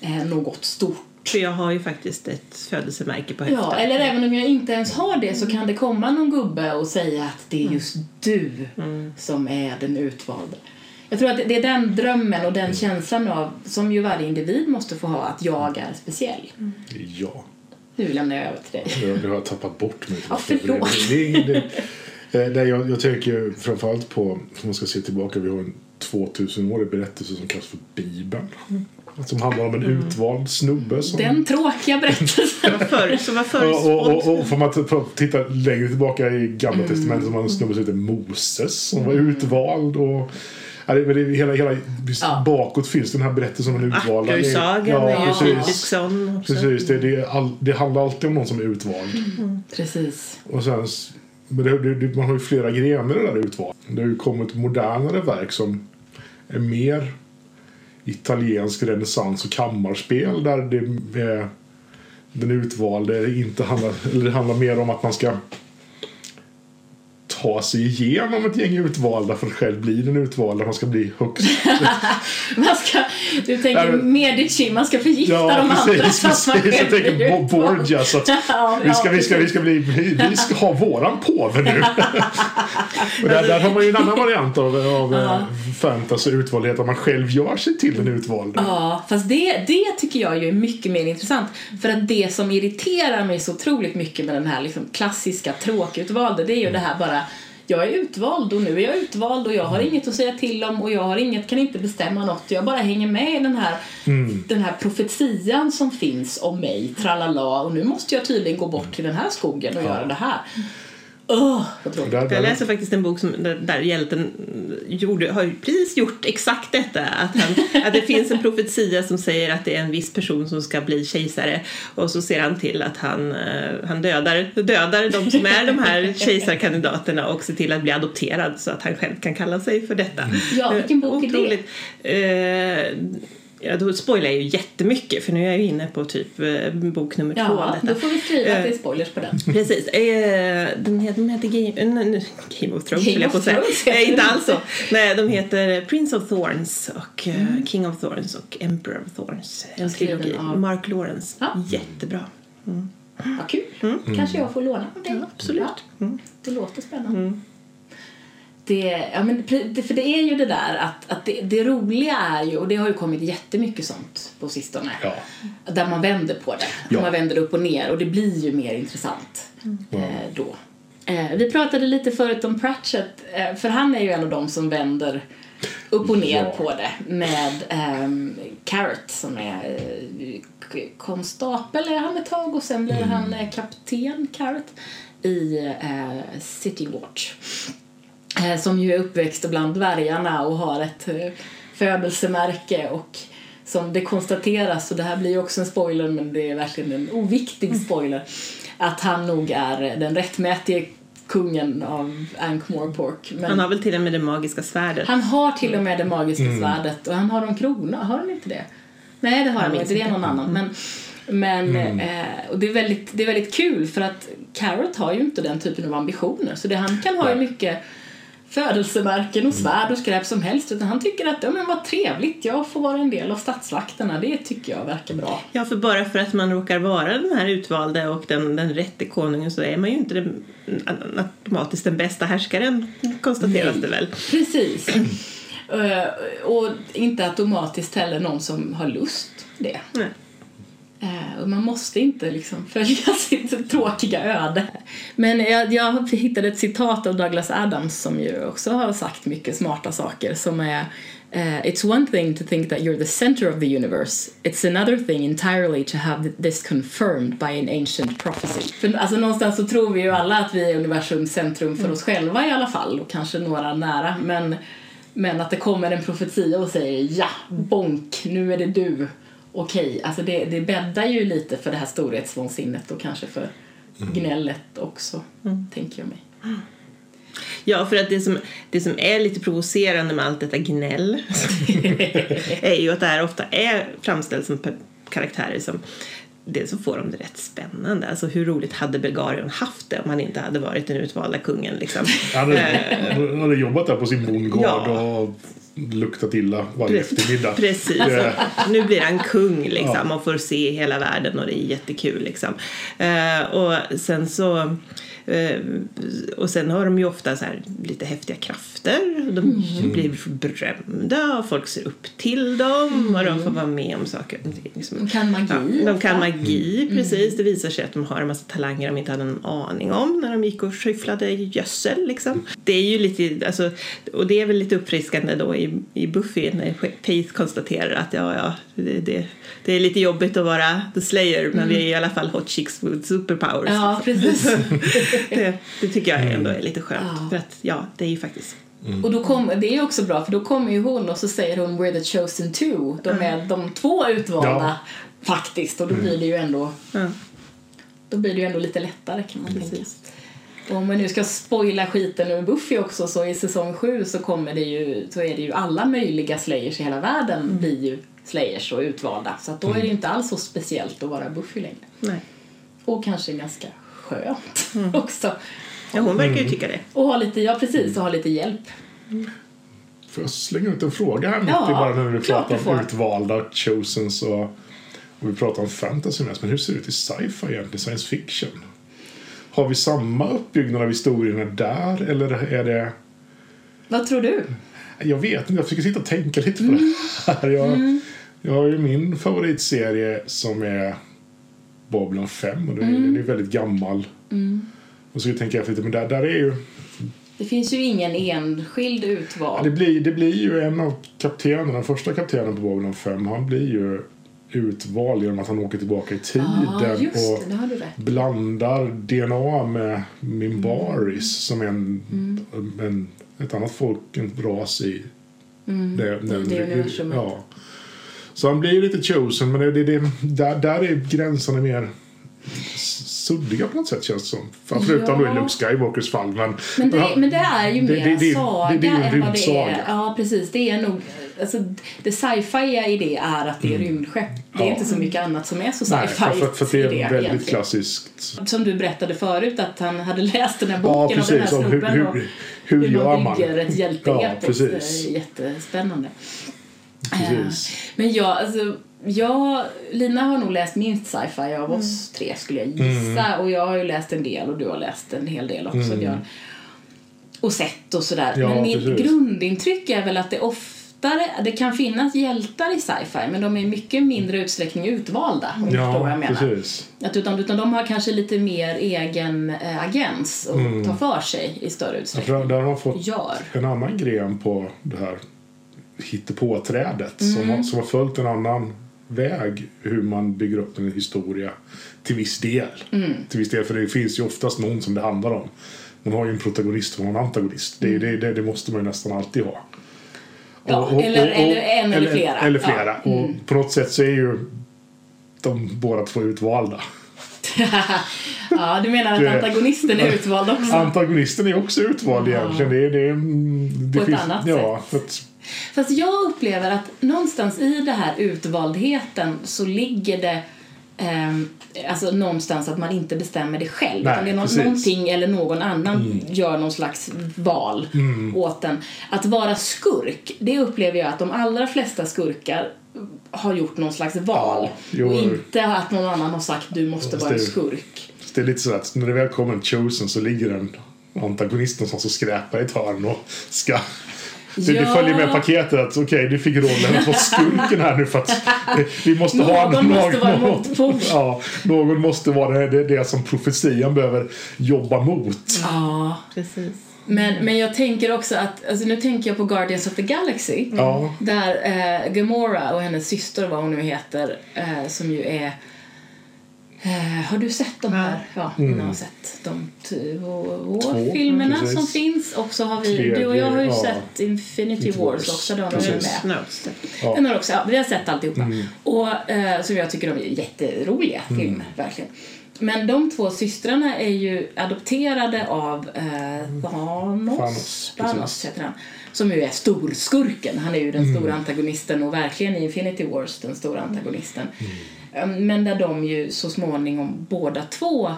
Speaker 1: eh, något stort
Speaker 3: För jag har ju faktiskt ett födelsemärke på höften.
Speaker 1: Ja, eller även om jag inte ens har det så kan det komma någon gubbe och säga att det är just du som är den utvalde. Jag tror att det är den drömmen och den känslan av, som ju varje individ måste få ha, att jag är speciell.
Speaker 2: Ja.
Speaker 1: Nu lämnar jag över till dig.
Speaker 2: Nu har jag tappat bort mig.
Speaker 1: Ja, förlåt.
Speaker 2: Det, det, det, det, det, jag, jag tänker framförallt på, om man ska se tillbaka, vi har en 2000-årig berättelse som kallas för Bibeln. Som handlar om en utvald snubbe. Som,
Speaker 1: Den tråkiga berättelsen.
Speaker 3: För, som var
Speaker 2: och,
Speaker 3: förutspådd.
Speaker 2: och, och, och får man t- titta längre tillbaka i Gamla Testamentet som har en snubbe som heter Moses som var utvald. Och, ja, det, det, hela, hela,
Speaker 1: Ja.
Speaker 2: Bakåt finns den här berättelsen om den utvalda.
Speaker 3: Arthur-sagan
Speaker 2: Ja,
Speaker 3: är ju
Speaker 2: precis.
Speaker 3: typisk sån också.
Speaker 2: Precis, det, det, all, det handlar alltid om någon som är utvald.
Speaker 1: Precis.
Speaker 2: Och sen, men det, man har ju flera grenar i det där utval. Det har ju kommit modernare verk som är mer italiensk renässans och kammarspel där det är den utvalde inte handlar, eller det handlar mer om att man ska ta sig igenom ett gäng utvalda för att själv bli den utvalda. Man ska bli högst [LAUGHS]
Speaker 1: Man ska, du tänker
Speaker 2: Nej,
Speaker 1: Medici, man ska förgifta
Speaker 2: Ja,
Speaker 1: de andra
Speaker 2: precis.
Speaker 1: så att man
Speaker 2: precis. Jag tänker. Borgia. Så att [LAUGHS]
Speaker 1: Ja,
Speaker 2: vi, ska, vi, ska, vi, ska bli, vi, ska ha våran påve nu. [LAUGHS] och där, där har man ju en annan variant av, av
Speaker 1: Ja.
Speaker 2: uh fantasy utvaldhet. Att man själv gör sig till den utvalde.
Speaker 1: Ja, fast det, det tycker jag ju är mycket mer intressant. För att det som irriterar mig så otroligt mycket med den här liksom klassiska tråkutvalde, det är ju det här bara jag är utvald och nu är jag utvald och jag har inget att säga till om och jag har inget, kan inte bestämma något. Jag bara hänger med i den här, den här profetian som finns om mig, tralala, och nu måste jag tydligen gå bort till den här skogen och göra det här.
Speaker 2: Där,
Speaker 3: Jag
Speaker 2: där,
Speaker 3: läste faktiskt en bok som, där, där hjälten gjorde, har precis gjort exakt detta. Att, han, att det finns en profetia som säger att det är en viss person som ska bli kejsare. Och så ser han till att han, eh, han dödar, dödar de som är de här [LAUGHS] kejsarkandidaterna och ser till att bli adopterad så att han själv kan kalla sig för detta.
Speaker 1: Ja, vilken bok är det?
Speaker 3: Ja, då spoilar jag ju jättemycket för nu är jag ju inne på typ eh, bok nummer två
Speaker 1: Ja,
Speaker 3: detta.
Speaker 1: då får vi skriva att det är
Speaker 3: Eh,
Speaker 1: spoilers på den.
Speaker 3: Precis. Eh, den heter, de heter Game, Game of Thrones,
Speaker 1: Game
Speaker 3: jag på att säga. Nej, inte alls så. Nej, de heter Prince of Thorns och eh, King of Thorns och Emperor of Thorns. En trilogi.
Speaker 1: av-
Speaker 3: Mark Lawrence.
Speaker 1: Ja.
Speaker 3: Jättebra.
Speaker 1: Vad kul. Kanske jag får låna av dig.
Speaker 3: Ja, absolut.
Speaker 1: Ja, det låter spännande. Det, ja, men det, för det är ju det där att, att det, det roliga är ju, och det har ju kommit jättemycket sånt på sistone,
Speaker 2: Ja.
Speaker 1: där man vänder på det.
Speaker 2: Ja.
Speaker 1: Man vänder upp och ner och det blir ju mer intressant eh, då. Eh, vi pratade lite förut om Pratchett, eh, för han är ju en av dem som vänder upp och ner
Speaker 2: Ja.
Speaker 1: på det med ehm, Carrot som är k- konstapel är han ett tag och sen blir han eh, kapten Carrot i eh, City Watch. Eh, som ju är uppväxt bland dvärgarna och har ett eh, födelsemärke och som det konstateras, och det här blir ju också en spoiler men det är verkligen en oviktig spoiler, att han nog är den rättmätige kungen av Ankh-Morpork. Men
Speaker 3: Han har väl till och med det magiska svärdet.
Speaker 1: han har till och med det magiska svärdet och han har en krona, har han inte det? Nej det har han inte, det är någon annan. Men, men, eh, och det är, väldigt, det är väldigt kul för att Carrot har ju inte den typen av ambitioner så det han kan ha är mycket födelsemärken och svärd och skräp som helst utan han tycker att ja, men vad trevligt, jag får vara en del av statsvakterna, det tycker jag verkar bra.
Speaker 3: Ja, för bara för att man råkar vara den här utvalde och den, den rätte konungen så är man ju inte den, automatiskt den bästa härskaren, konstateras det väl.
Speaker 1: Precis. [CLEARS THROAT] Eh, och inte automatiskt heller någon som har lust det.
Speaker 3: Nej.
Speaker 1: Eh, och man måste inte liksom [LAUGHS] följa sitt tråkiga öde. Men jag, jag hittade ett citat av Douglas Adams som ju också har sagt mycket smarta saker som är eh, It's one thing to think that you're the center of the universe. It's another thing entirely to have this confirmed by an ancient prophecy. För alltså någonstans så tror vi ju alla att vi är universums centrum för oss själva i alla fall och kanske några nära. Men, men att det kommer en profetia och säger ja, bonk, nu är det du okej, alltså det, det bäddar ju lite för det här storhetsvansinnet och kanske för gnället också, tänker jag mig.
Speaker 3: Ja, för att det som, det som är lite provocerande med allt detta gnäll [LAUGHS] är ju att det här ofta är framställt som karaktärer som Dels så får de det rätt spännande. Alltså hur roligt hade Belgarien haft det om han inte hade varit den utvalda kungen liksom?
Speaker 2: Han hade, han hade jobbat där på sin bondgård
Speaker 3: Ja.
Speaker 2: och luktat illa varje
Speaker 3: Precis.
Speaker 2: eftermiddag.
Speaker 3: Precis.
Speaker 2: Eh,
Speaker 3: Nu blir han kung liksom och får se hela världen och det är jättekul liksom. Eh, och sen så och sen har de ju ofta så lite häftiga krafter. De
Speaker 1: Mm.
Speaker 3: blir berömda och folk ser upp till dem och de får vara med om saker. Liksom.
Speaker 1: De kan magi
Speaker 3: Ja, de kan
Speaker 1: ofta. Mm.
Speaker 3: magi, precis. Det visar sig att de har en massa talanger de inte hade en aning om när de gick och skyfflade gödsel. Liksom. Det är ju lite, alltså, och det är väl lite uppfriskande då i, i Buffy när Faith konstaterar att ja, ja, det, det, det är lite jobbigt att vara the slayer men vi är i alla fall hot chicks with superpowers.
Speaker 1: Mm. Ja, precis. [LAUGHS]
Speaker 3: det, det tycker jag ändå är lite skönt.
Speaker 1: Ja.
Speaker 3: För att ja, det är ju faktiskt
Speaker 1: Och då kom, det är också bra för då kommer ju hon och så säger hon We're the chosen two. De är de två utvalda
Speaker 2: Ja.
Speaker 1: faktiskt och då blir det ju ändå
Speaker 3: ja,
Speaker 1: då blir det ju ändå lite lättare kan man tänka. Och om vi nu ska spoila skiten ur Buffy också så i säsong sju så kommer det ju, så är det ju alla möjliga slayers i hela världen blir ju slayers och utvalda. Så att då är det ju inte alls så speciellt att vara Buffy längre.
Speaker 3: Nej.
Speaker 1: Och kanske ganska skönt [LAUGHS] också.
Speaker 3: Ja, hon verkar ju tycka det.
Speaker 1: Och ha lite, ja precis, och ha lite hjälp.
Speaker 2: Får jag slänga ut en fråga här mitt
Speaker 1: Ja,
Speaker 2: i bara när vi pratar om utvalda chosens och, och vi pratar om fantasy mest. Men hur ser det ut i sci-fi egentligen? Science fiction? Har vi samma uppbyggnad av historierna där eller är det...
Speaker 1: Vad tror du?
Speaker 2: Jag vet inte, jag försöker sitta och tänka lite på det här. Jag, jag har ju min favoritserie som är Babylon 5 och den är, den är väldigt gammal. Och så tänker jag men där, där är ju...
Speaker 1: Det finns ju ingen enskild
Speaker 2: Ja,
Speaker 1: utvald.
Speaker 2: det, blir, det blir ju en av kaptenerna, den första kaptenen på Babylon 5, han blir ju utvald genom att han åker tillbaka i tiden
Speaker 1: Ja, just
Speaker 2: och
Speaker 1: det,
Speaker 2: blandar DNA med Mimbaris som är en, en, ett annat folk, en ras i
Speaker 1: Mm.
Speaker 2: det, den-
Speaker 1: det universumet.
Speaker 2: Ja. Så han blir ju lite chosen, men det, det, det, där, där är gränserna mer suddiga på något sätt känns det som. För- Förutom då i
Speaker 1: Ja.
Speaker 2: Luke Skywalkers fall. Men,
Speaker 1: Men det,
Speaker 2: ja,
Speaker 1: men det är ju
Speaker 2: Det-
Speaker 1: mer
Speaker 2: det- det-
Speaker 1: saga
Speaker 2: det- det
Speaker 1: än vad det är. Ja, precis. Det är nog... Alltså, det sci-fi i det är att det är rymdskepp. Det är
Speaker 2: Mm. Ja.
Speaker 1: inte så mycket annat som är så
Speaker 2: Nej,
Speaker 1: sci-fi
Speaker 2: för, för, för det är
Speaker 1: i
Speaker 2: väldigt
Speaker 1: egentligen.
Speaker 2: klassiskt.
Speaker 1: Som du berättade förut att han hade läst den här
Speaker 2: Ja,
Speaker 1: boken av den här
Speaker 2: precis. Hur,
Speaker 1: snubben
Speaker 2: hur, hur,
Speaker 1: hur
Speaker 2: gör
Speaker 1: man bygger ett
Speaker 2: Ja, precis.
Speaker 1: Det är jättespännande.
Speaker 2: Precis.
Speaker 1: Eh, Men jag, alltså, jag, Lina har nog läst minst sci-fi av oss tre skulle jag gissa.
Speaker 2: Mm.
Speaker 1: Och jag har ju läst en del och du har läst en hel del också Björn. Och sett och sådär.
Speaker 2: Ja,
Speaker 1: men mitt
Speaker 2: precis.
Speaker 1: grundintryck är väl att det oftare, det kan finnas hjältar i sci-fi men de är i mycket mindre utsträckning utvalda. Om förstår vad
Speaker 2: Ja,
Speaker 1: jag menar.
Speaker 2: precis.
Speaker 1: Att utan, utan de har kanske lite mer egen äh, agens och ta för sig i större
Speaker 2: Ja,
Speaker 1: utsträckning.
Speaker 2: för där har fått
Speaker 1: Gör.
Speaker 2: en annan gren på det här hittepåträdet
Speaker 1: Mm.
Speaker 2: som, har, som har följt en annan väg hur man bygger upp en historia till viss del.
Speaker 1: Mm.
Speaker 2: Till viss del, för det finns ju oftast någon som det handlar om. Man har ju en protagonist och en antagonist. Det, är- det, det, det måste man ju nästan alltid ha.
Speaker 1: Mm. Ja, eller- eller en eller flera.
Speaker 2: Eller flera.
Speaker 1: Ja. Mm.
Speaker 2: Och på något sätt så är ju de båda två utvalda. [LAUGHS]
Speaker 1: ja, du menar att
Speaker 2: Det-
Speaker 1: antagonisten är [LAUGHS] utvald också?
Speaker 2: Antagonisten är också utvald egentligen. Det, det, mm, det
Speaker 1: På ett annat
Speaker 2: ja, att,
Speaker 1: Fast jag upplever att någonstans i det här utvaldheten så ligger det ehm, alltså någonstans att man inte bestämmer det själv.
Speaker 2: Nej,
Speaker 1: utan det är nå-
Speaker 2: precis. Mm.
Speaker 1: någonting eller någon annan gör någon slags val åt en. Att vara skurk, det upplever jag att de allra flesta skurkar har gjort någon slags val.
Speaker 2: Ja,
Speaker 1: och inte att någon annan har sagt du måste vara en skurk.
Speaker 2: Det är lite så att när det väl kommer en chosen så ligger en antagonist någonstans och skräpar i ett hörn och ska... Det, det
Speaker 1: Ja.
Speaker 2: följer med paketet att okej, du fick rollen att vara skurken här nu för att vi måste ha
Speaker 1: Någon måste vara en motpol.
Speaker 2: Ja, någon måste vara det, det, det som profetian behöver jobba mot.
Speaker 1: Ja.
Speaker 3: Precis.
Speaker 1: Men, men jag tänker också att, alltså nu tänker jag på Guardians of the Galaxy.
Speaker 2: Ja.
Speaker 1: Där eh, Gamora och hennes syster, vad hon nu heter, eh, som ju är... Eh, har du sett de här? Ja,
Speaker 2: Mm.
Speaker 1: jag har sett de två,
Speaker 2: Två,
Speaker 1: filmerna
Speaker 2: precis.
Speaker 1: som finns. Och så har vi,
Speaker 2: Tredje,
Speaker 1: du och jag har ju
Speaker 2: ja.
Speaker 1: sett Infinity Wars
Speaker 2: Wars,
Speaker 1: också, de är med.
Speaker 2: Ja.
Speaker 1: Den har också, ja, vi har sett alltihopa.
Speaker 2: Mm.
Speaker 1: Och, eh, som jag tycker de är jätteroliga filmer, verkligen. Men de två systrarna är ju adopterade av eh, Thanos,
Speaker 2: Thanos,
Speaker 1: Thanos
Speaker 2: precis.
Speaker 1: heter han. Som ju är storskurken. Han är ju den
Speaker 2: Mm.
Speaker 1: stora antagonisten och verkligen i Infinity Wars den stora antagonisten.
Speaker 2: Mm.
Speaker 1: Eh, Men där de ju så småningom båda två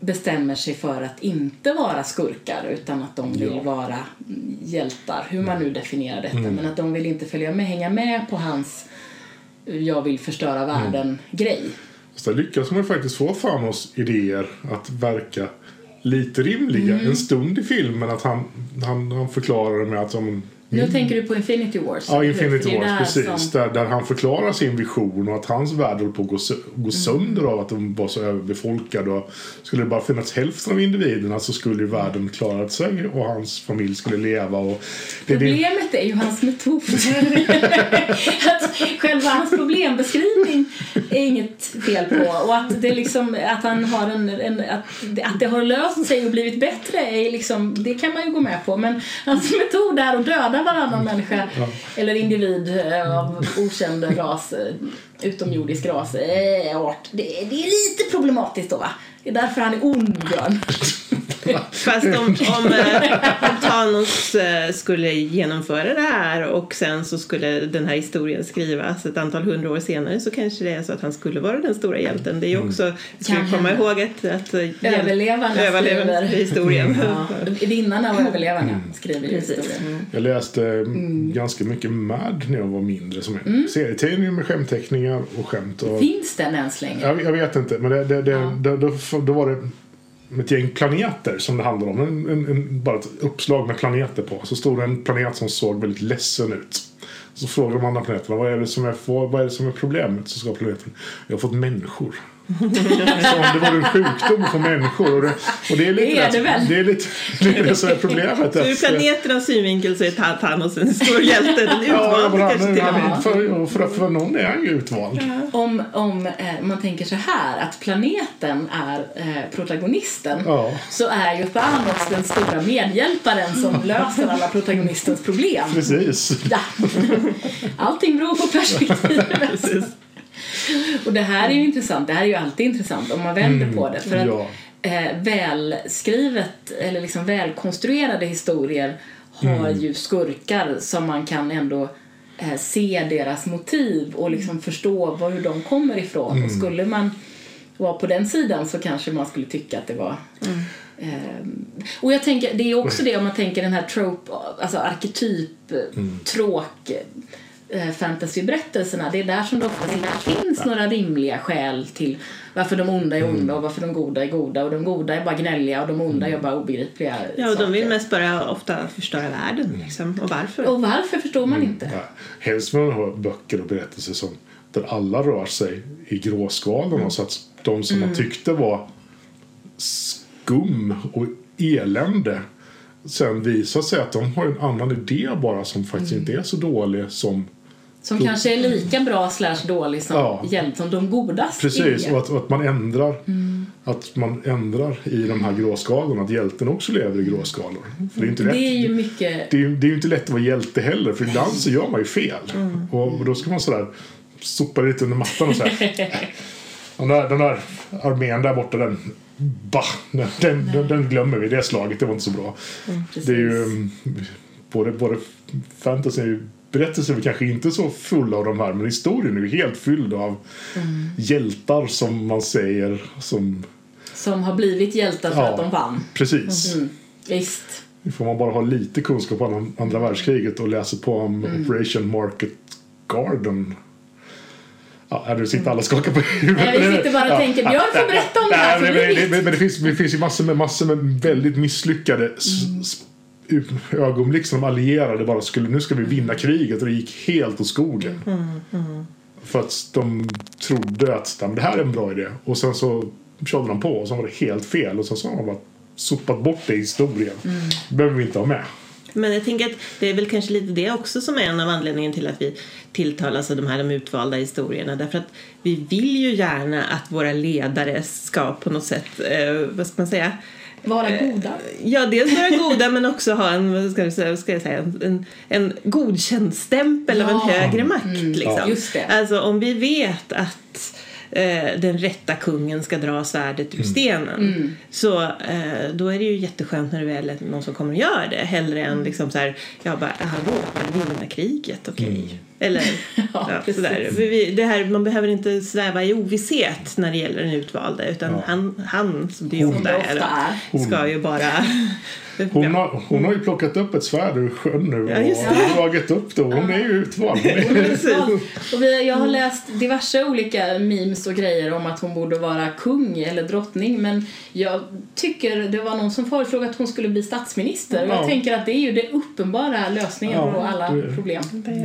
Speaker 1: bestämmer sig för att inte vara skurkar utan att de vill
Speaker 2: Ja.
Speaker 1: vara mm, hjältar, hur man nu definierar detta.
Speaker 2: Mm.
Speaker 1: Men att de vill inte följa med, hänga med på hans jag vill förstöra världen-grej.
Speaker 2: Så där lyckas man faktiskt få Thanos idéer att verka lite rimliga
Speaker 1: Mm.
Speaker 2: en stund i filmen. Att han, han, han förklarar det med att om,
Speaker 1: Nu tänker du på Infinity Wars?
Speaker 2: Ja, Infinity
Speaker 1: det
Speaker 2: Wars,
Speaker 1: där
Speaker 2: precis.
Speaker 1: som-
Speaker 2: Där, där han förklarar sin vision och att hans värld håller på att gå, sö- gå sönder av att de var så överbefolkade. Och skulle det bara finnas hälften av individerna så skulle ju världen klarat sig och hans familj skulle leva. Och det, det,
Speaker 1: Problemet är ju hans metod. [LAUGHS] att själva hans problembeskrivning är inget fel på. Och att det, liksom, att han har en, en, att, att det har löst sig och blivit bättre, är liksom, det kan man ju gå med på. Men hans metod är att döda varannan människa eller individ eh, av okänd ras, eh, utomjordisk ras, eh, art. Det, det är lite problematiskt då va? Det är därför han är ond, Björn.
Speaker 3: Fast om, om, eh, Thanos eh, skulle genomföra det här och sen så skulle den här historien skrivas ett antal hundra år senare så kanske det är så att han skulle vara den stora hjälten. Det är ju också, vi ska komma ihåg att, att eh,
Speaker 1: Överlevarna
Speaker 3: överlevarna
Speaker 1: skriver.
Speaker 3: skriver historien.
Speaker 1: Ja, vinnarna och överlevarna skriver ju
Speaker 3: Precis.
Speaker 1: historien.
Speaker 2: jag läste
Speaker 1: Mm.
Speaker 2: ganska mycket Mad när jag var mindre. Som en serietidning med skämtteckningar och skämt. Och,
Speaker 1: Finns den än så länge?
Speaker 2: jag, jag vet inte, men det, det, det, det, då, då var det ett gäng planeter som det handlar om. En, en, en, bara ett uppslag med planeter på. Så stod det en planet som såg väldigt ledsen ut. Så frågade de andra planeterna vad är det som är, vad är, det som är problemet? Så sa planeten jag har fått människor. Som om det var en sjukdom få människor. Och det, och det är lite
Speaker 1: Det är det väl?
Speaker 2: Det är lite det, är det som är problemet.
Speaker 3: Så [LAUGHS] ur
Speaker 2: Att-
Speaker 3: planeternas synvinkel så är Thanos en stor hjälte, den
Speaker 2: Ja,
Speaker 3: utvald
Speaker 2: men
Speaker 3: kanske till och med.
Speaker 2: för, för, för någon är han ju utvald.
Speaker 1: Om, om eh, man tänker så här att planeten är eh, protagonisten
Speaker 2: Ja.
Speaker 1: så är ju Thanos den stora medhjälparen som [LAUGHS] löser alla protagonistens problem.
Speaker 2: Precis.
Speaker 1: Ja. [LAUGHS] Allting beror på perspektivet. Och det här är ju intressant. Det här är ju alltid intressant om man vänder på det. För att
Speaker 2: ja.
Speaker 1: eh, välskrivet eller liksom välkonstruerade historier har ju skurkar som man kan ändå eh, se deras motiv och liksom förstå var, hur de kommer ifrån. Och skulle man vara på den sidan så kanske man skulle tycka att det var Ehm, och jag tänker, det är också det om man tänker den här trope, alltså arketyp, tråk, eh, fantasyberättelserna. Det är där som det oftast inte finns några rimliga skäl till varför de onda är onda och varför de goda är goda och de goda är bara gnälliga och de onda är bara obegripliga
Speaker 3: Ja, och de vill mest bara ofta förstöra världen. Liksom. Och varför?
Speaker 1: Och varför förstår man inte?
Speaker 2: Ja, helst vill man ha böcker och berättelser som, där alla rör sig i gråskalorna så att de som man tyckte var skum och elände sen visar sig att de har en annan idé bara som faktiskt inte är så dålig som
Speaker 1: Som kanske är lika bra slash dålig som,
Speaker 2: Ja.
Speaker 1: hjält, som de godas
Speaker 2: Precis, och att, och att man ändrar att man ändrar i de här gråskalorna. Att hjälten också lever i gråskalor. För det är inte
Speaker 1: Det är ju mycket...
Speaker 2: det är, det är ju inte lätt att vara hjälte heller för ibland så gör man ju fel. Och, och då ska man sådär sopa lite under mattan och säga [LAUGHS] den där, den där armén där borta den bah, den, den, den, glömmer vi, det slaget det var inte så bra. det är ju mm, både, både fantasy berättelser är kanske inte så fulla av de här men historien är ju helt fylld av hjältar som man säger som
Speaker 1: Som har blivit hjältar för
Speaker 2: Ja.
Speaker 1: att de vann.
Speaker 2: precis
Speaker 1: Mm. Visst.
Speaker 2: Nu får man bara ha lite kunskap om andra världskriget och läsa på om
Speaker 1: Mm.
Speaker 2: Operation Market Garden. Ja, nu sitter alla och skakar på [LAUGHS] huvudet.
Speaker 1: Nej, vi sitter bara och tänker, Björn får berätta om det här,
Speaker 2: Nej, men, det, finns, det finns ju massor med, massor med väldigt misslyckade
Speaker 1: Mm.
Speaker 2: S- ögonblick som de allierade bara skulle, nu ska vi vinna kriget och det gick helt åt skogen.
Speaker 1: Mm,
Speaker 2: För att de trodde att "Nej, men det här är en bra idé och sen så körde de på och så var det helt fel och sen så har de bara sopat bort det i historien.
Speaker 1: Mm.
Speaker 2: Det behöver vi inte ha med.
Speaker 3: Men jag tänker att det är väl kanske lite det också som är en av anledningarna till att vi tilltalas av de här de utvalda historierna. Därför att vi vill ju gärna att våra ledare ska på något sätt, eh, vad ska man säga,
Speaker 1: Vara goda.
Speaker 3: Ja, dels vara goda men också ha en, vad ska jag säga, ska jag säga en, en, en godkänd stämpel av en
Speaker 1: Ja.
Speaker 3: högre makt. liksom.
Speaker 1: just det.
Speaker 3: Alltså om vi vet att eh, den rätta kungen ska dra svärdet ur stenen så eh, då är det ju jätteskönt när det väl är någon som kommer och gör det hellre än liksom så här, jag bara, hallå, vinna kriget, okej. Eller [LAUGHS]
Speaker 1: Ja,
Speaker 3: ja, sådär. Det här, man behöver inte sväva i ovisshet när det gäller den utvalde utan
Speaker 2: Ja.
Speaker 3: han, han, som det ju ofta är,
Speaker 1: är.
Speaker 3: ska ju bara... [LAUGHS]
Speaker 2: Hon har, hon har ju plockat upp ett svärd ur sjön nu
Speaker 3: Ja, just
Speaker 2: och [LAUGHS] dragit upp det. Hon är ju utvald.
Speaker 1: Och vi, jag har läst diverse olika memes och grejer om att hon borde vara kung eller drottning men jag tycker det var någon som föreslog att hon skulle bli statsminister jag
Speaker 2: Ja.
Speaker 1: tänker att det är ju den uppenbara lösningen
Speaker 2: Ja,
Speaker 1: på alla
Speaker 2: det-
Speaker 1: problem.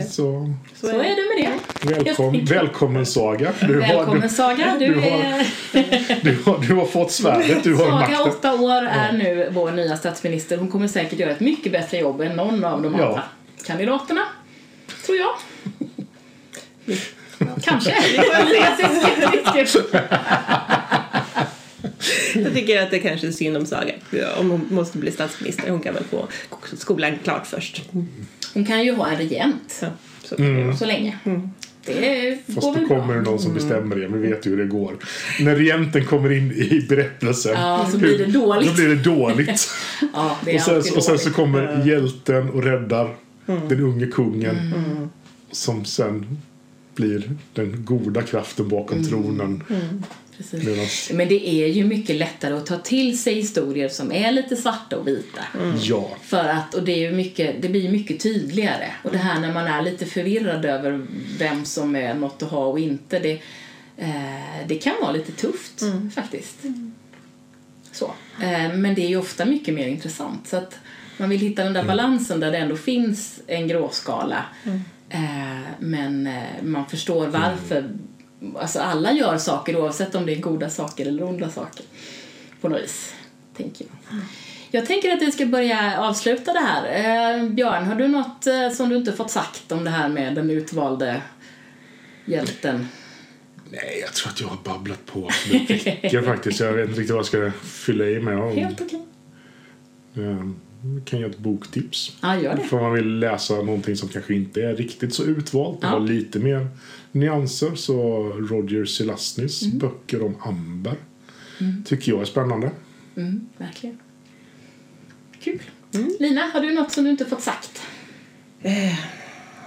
Speaker 2: Så
Speaker 1: Så är det med det.
Speaker 2: välkom, välkommen Saga. Du har,
Speaker 1: Välkommen
Speaker 2: du,
Speaker 1: Saga, du,
Speaker 2: du har-
Speaker 1: är... [LAUGHS]
Speaker 2: du, har, du har fått svärdet, du har
Speaker 1: Saga,
Speaker 2: makten.
Speaker 1: åtta år, är nu vår nya statsminister. Hon kommer säkert göra ett mycket bättre jobb än någon av de
Speaker 2: Ja.
Speaker 1: andra kandidaterna. Tror jag. Kanske. [LAUGHS]
Speaker 3: Jag tycker att det kanske är synd om Saga. Om hon måste bli statsminister. Hon kan väl få skolan klart först.
Speaker 1: Hon kan ju ha en regent
Speaker 3: Ja, så.
Speaker 1: så länge. Det
Speaker 2: Fast då kommer det någon som bestämmer det. Vi vet ju hur det går. När regenten kommer in i berättelsen.
Speaker 1: Ja, så blir det dåligt.
Speaker 2: Då blir det dåligt. [LAUGHS]
Speaker 1: Ja, det
Speaker 2: och, sen, och sen så kommer hjälten och räddar
Speaker 1: Mm.
Speaker 2: den unge kungen. Som sen blir den goda kraften bakom
Speaker 1: Mm.
Speaker 2: tronen.
Speaker 1: Precis. Men det är ju mycket lättare att ta till sig historier som är lite svarta och vita.
Speaker 2: ja.
Speaker 1: För att, och det, är ju mycket, det blir ju mycket tydligare. Och det här när man är lite förvirrad över vem som är något att ha och inte. Det, eh, det kan vara lite tufft faktiskt. Så. Eh, men det är ju ofta mycket mer intressant. Så att man vill hitta den där balansen där det ändå finns en gråskala. Eh, men eh, man förstår varför. Alltså alla gör saker oavsett om det är goda saker eller onda saker. På något vis, tänker jag. Jag tänker att vi ska börja avsluta det här. Eh, Björn, har du något eh, som du inte fått sagt om det här med den utvalde hjälten?
Speaker 2: Nej, jag tror att jag har babblat på. så Det räcker [LAUGHS] faktiskt. Jag vet inte riktigt vad jag ska fylla i med. Om,
Speaker 1: Helt okej.
Speaker 2: eh, kan ge ett boktips.
Speaker 1: Ja, gör det.
Speaker 2: För man vill läsa någonting som kanske inte är riktigt så utvalt. Det
Speaker 1: Ja.
Speaker 2: har lite mer nyanser. Så Roger Selastnis
Speaker 1: Mm.
Speaker 2: böcker om amber tycker jag är spännande.
Speaker 1: Mm, verkligen. Kul. Lina, har du något som du inte fått sagt?
Speaker 3: Eh,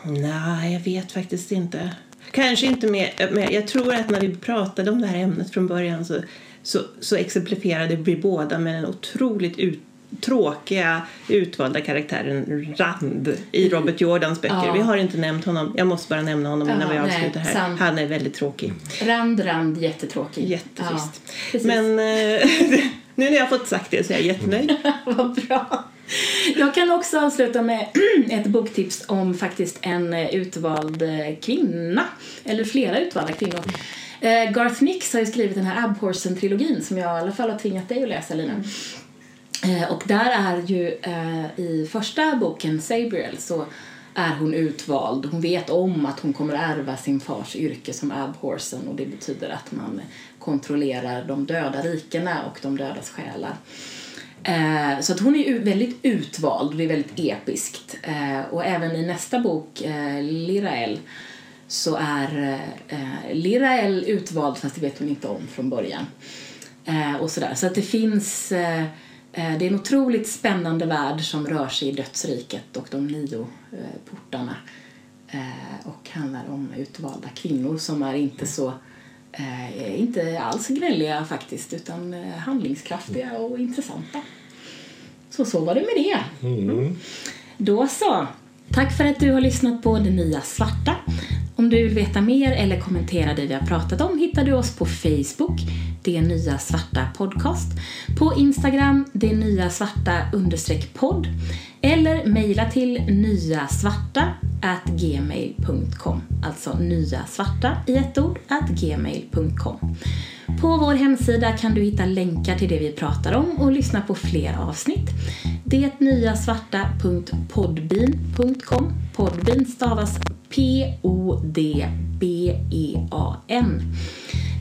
Speaker 3: nej, jag vet faktiskt inte. Kanske inte mer, men jag tror att när vi pratade om det här ämnet från början så, så, så exemplifierade vi båda med den otroligt ut, tråkiga utvalda karaktären Rand i Robert Jordans böcker.
Speaker 1: Ja.
Speaker 3: Vi har inte nämnt honom. Jag måste bara nämna honom
Speaker 1: Ja,
Speaker 3: när vi avslutar här.
Speaker 1: sant.
Speaker 3: Han är väldigt tråkig.
Speaker 1: Rand, rand, jättetråkig.
Speaker 3: Jättetrist.
Speaker 1: precis.
Speaker 3: Men eh, [LAUGHS] nu när jag fått sagt det så är jag jättenöjd. [LAUGHS]
Speaker 1: Vad bra. Jag kan också avsluta med [CLEARS THROAT] ett boktips om faktiskt en eh, utvald eh, kvinna. Eller flera utvalda kvinnor. Garth Nix har skrivit den här Abhorsen-trilogin som jag i alla fall har tvingat dig att läsa, Lina. Eh, och där är ju eh, i första boken, Sabriel, så är hon utvald. Hon vet om att hon kommer ärva sin fars yrke som Abhorsen och det betyder att man kontrollerar de döda rikena och de dödas själar. Eh, så att hon är ju väldigt utvald och det är väldigt episkt. Eh, och även i nästa bok, eh, Lirael, så är eh, Lirael utvald fast det vet hon inte om från början. Eh, och sådär. Så att det finns, eh, det är en otroligt spännande värld som rör sig i dödsriket och de nio eh, portarna. Eh, och handlar om utvalda kvinnor som är inte så Eh, inte alls gnälliga faktiskt utan eh, handlingskraftiga och intressanta. Så så var det med det.
Speaker 2: Mm.
Speaker 1: Då så. Tack för att du har lyssnat på Det Nya Svarta. Om du vill veta mer eller kommentera det vi har pratat om hittar du oss på Facebook, det Nya Svarta Podcast, på Instagram, Det Nya Svarta understreck podd. Eller mejla till nyasvarta at gmail.com alltså nyasvarta i ett ord at gmail.com På vår hemsida kan du hitta länkar till det vi pratar om och lyssna på fler avsnitt. Detnyasvarta.podbean.com Podbean stavas P-O-D-B-E-A-N.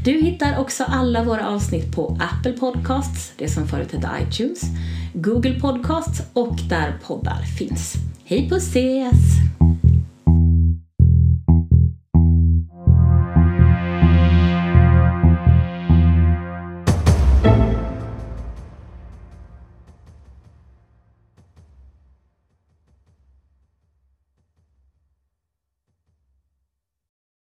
Speaker 1: Du hittar också alla våra avsnitt på Apple Podcasts, det som förut hette iTunes, Google Podcasts och där poddar finns. Hej puss ses!